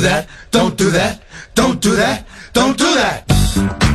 do that, don't do that, don't do that, don't do that.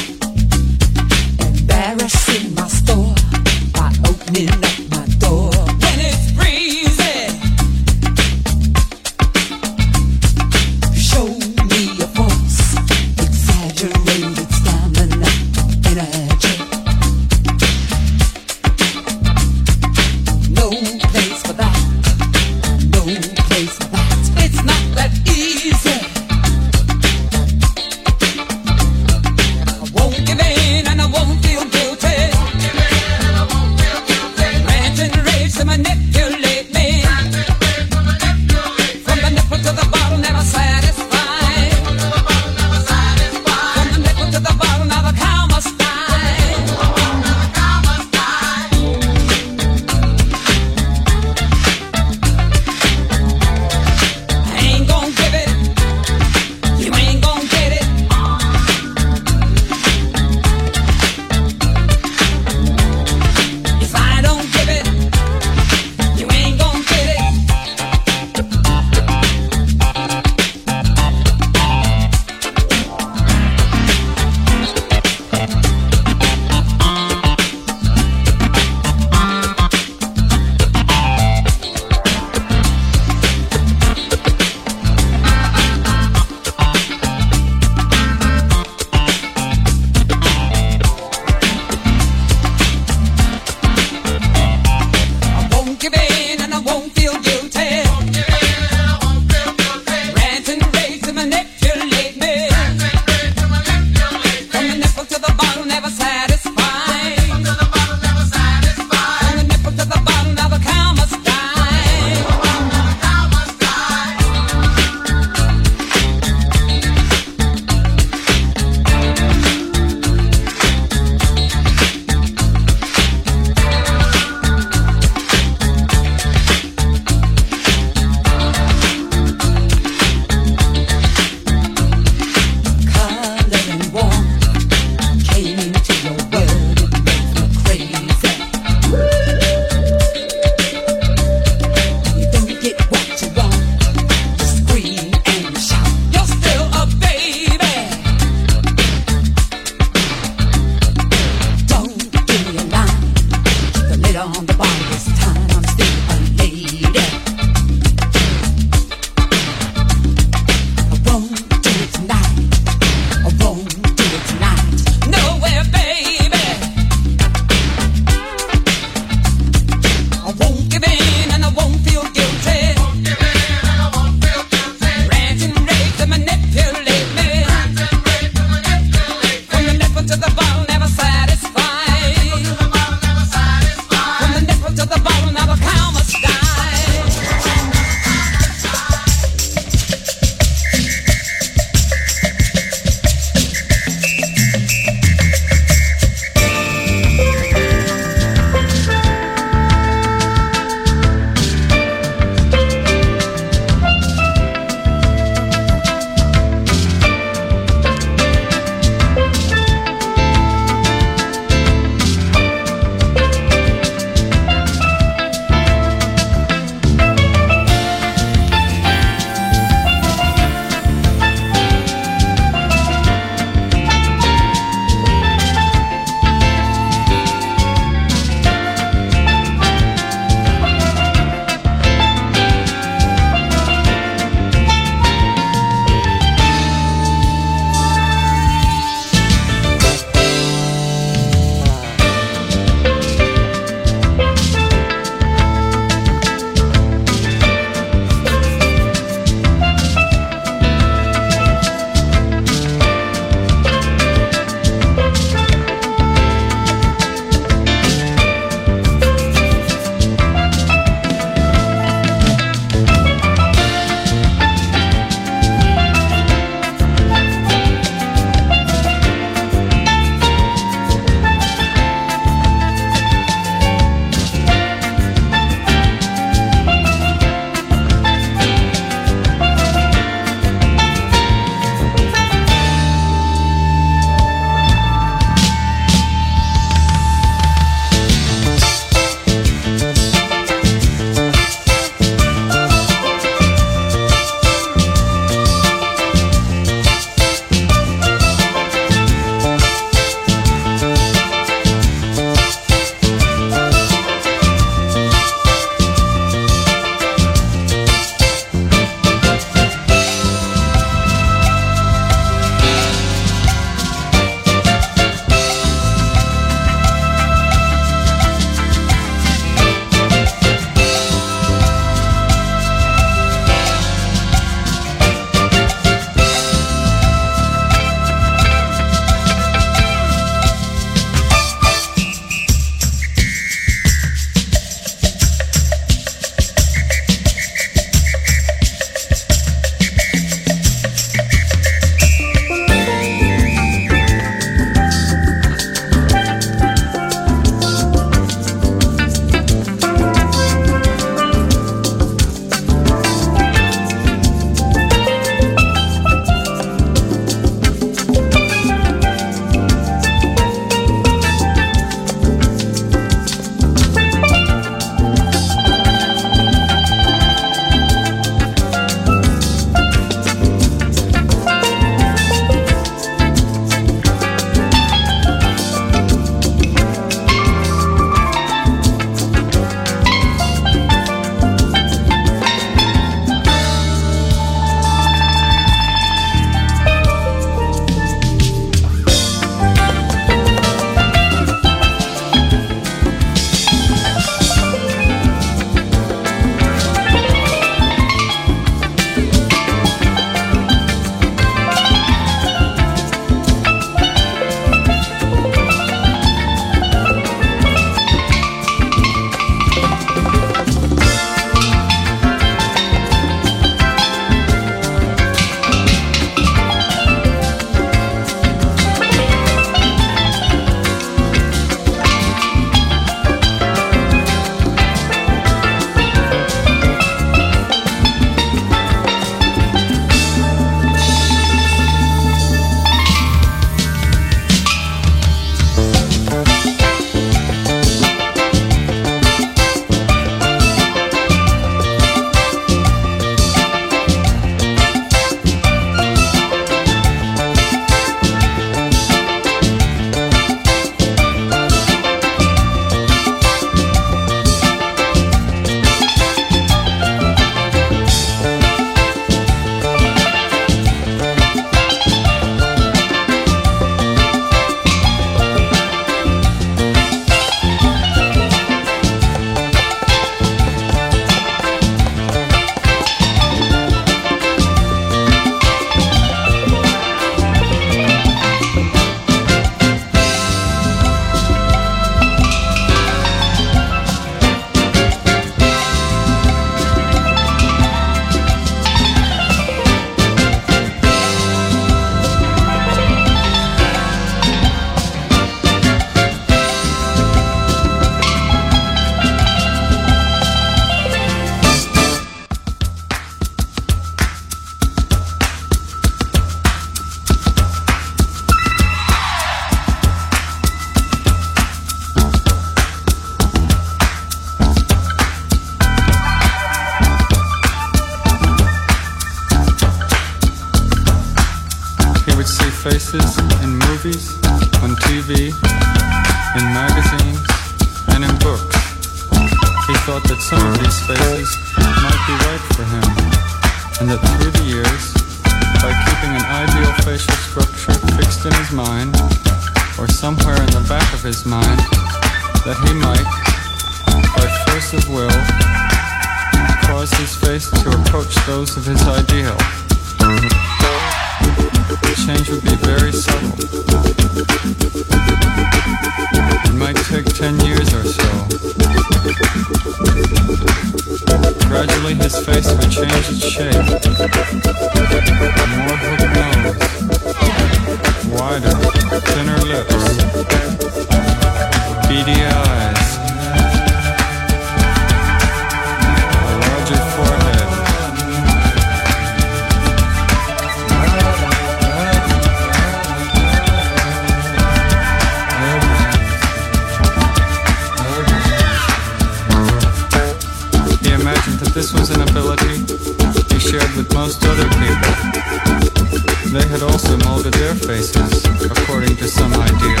faces according to some idea.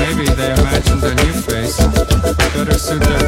Maybe they imagined a new face better suited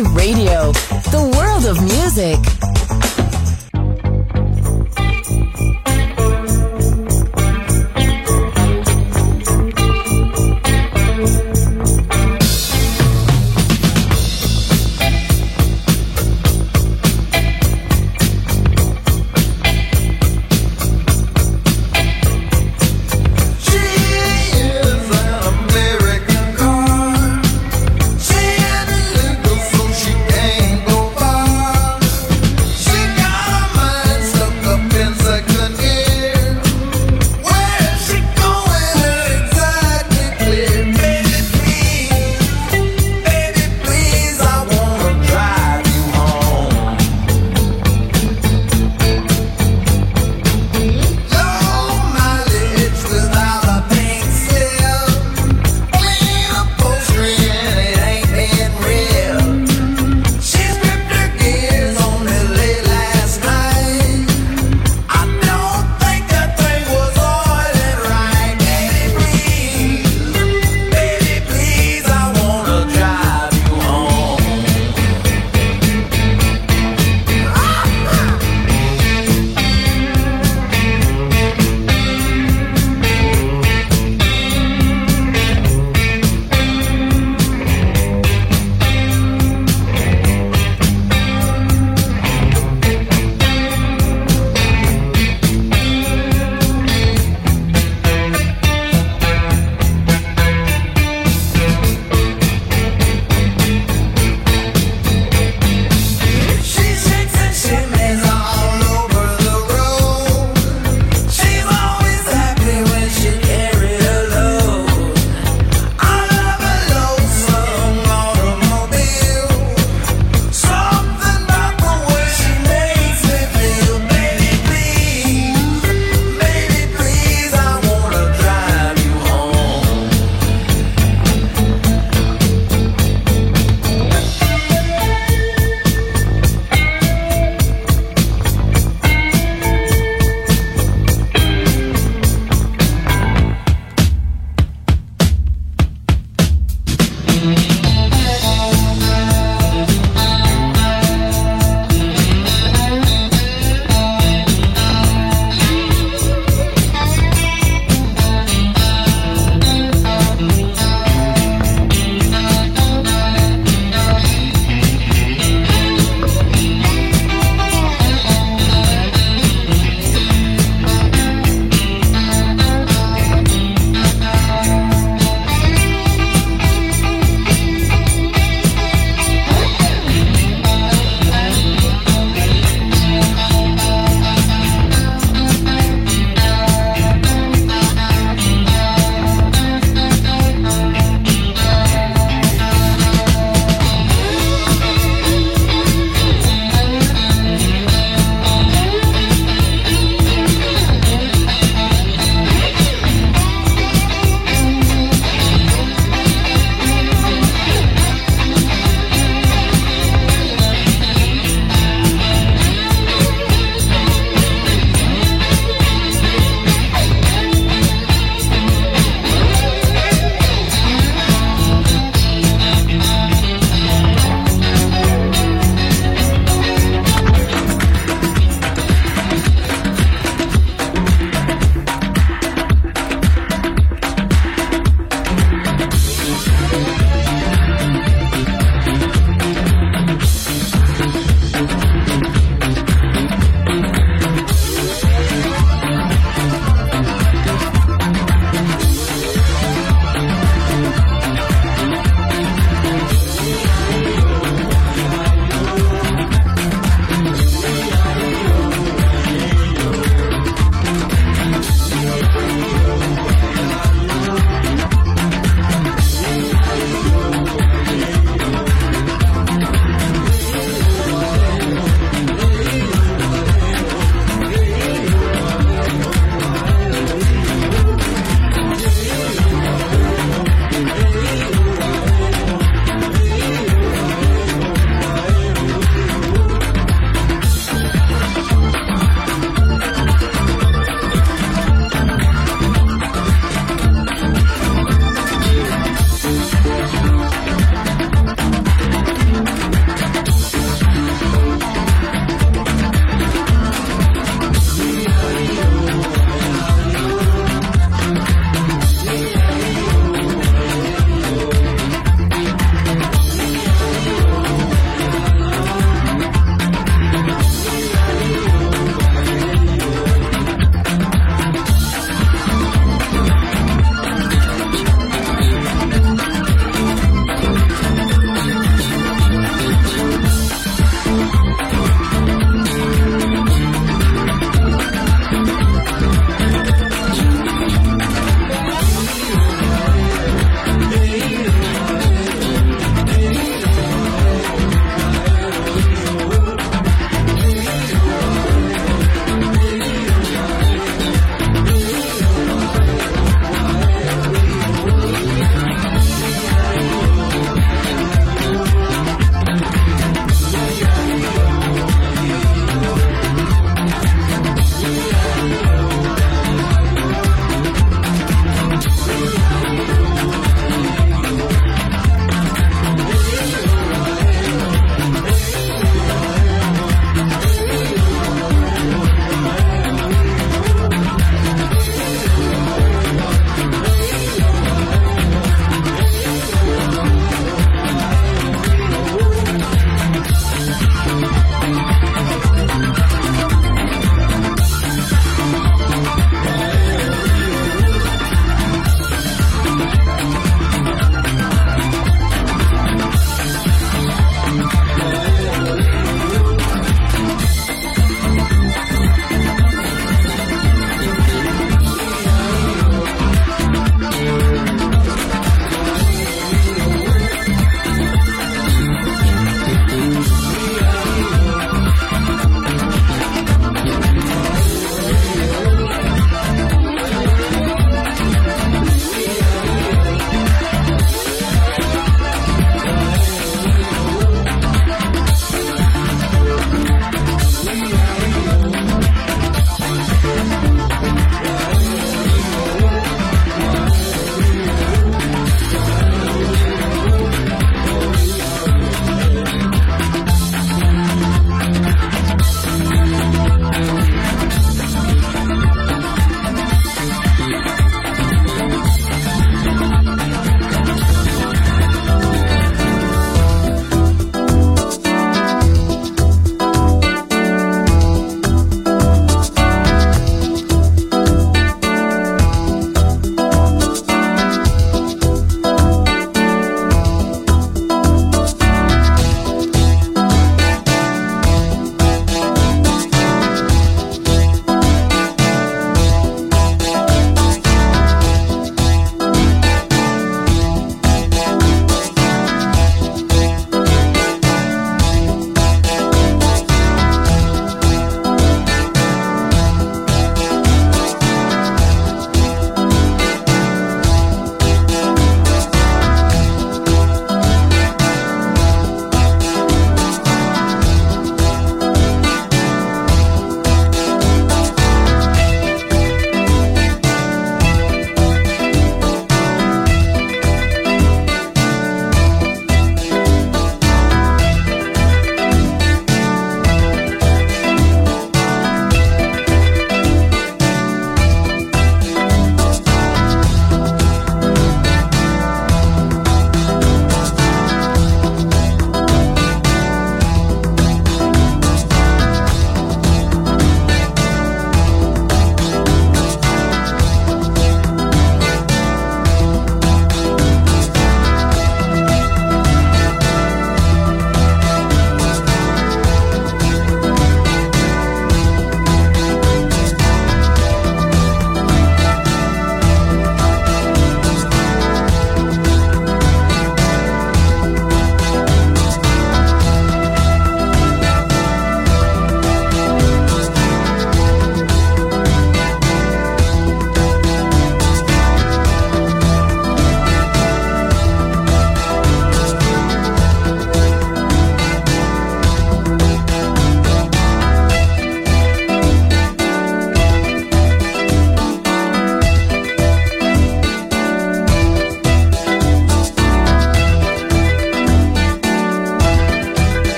Radio.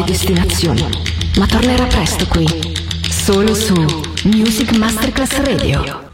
Nuove destinazioni, ma tornerà presto qui, solo su Music Masterclass Radio.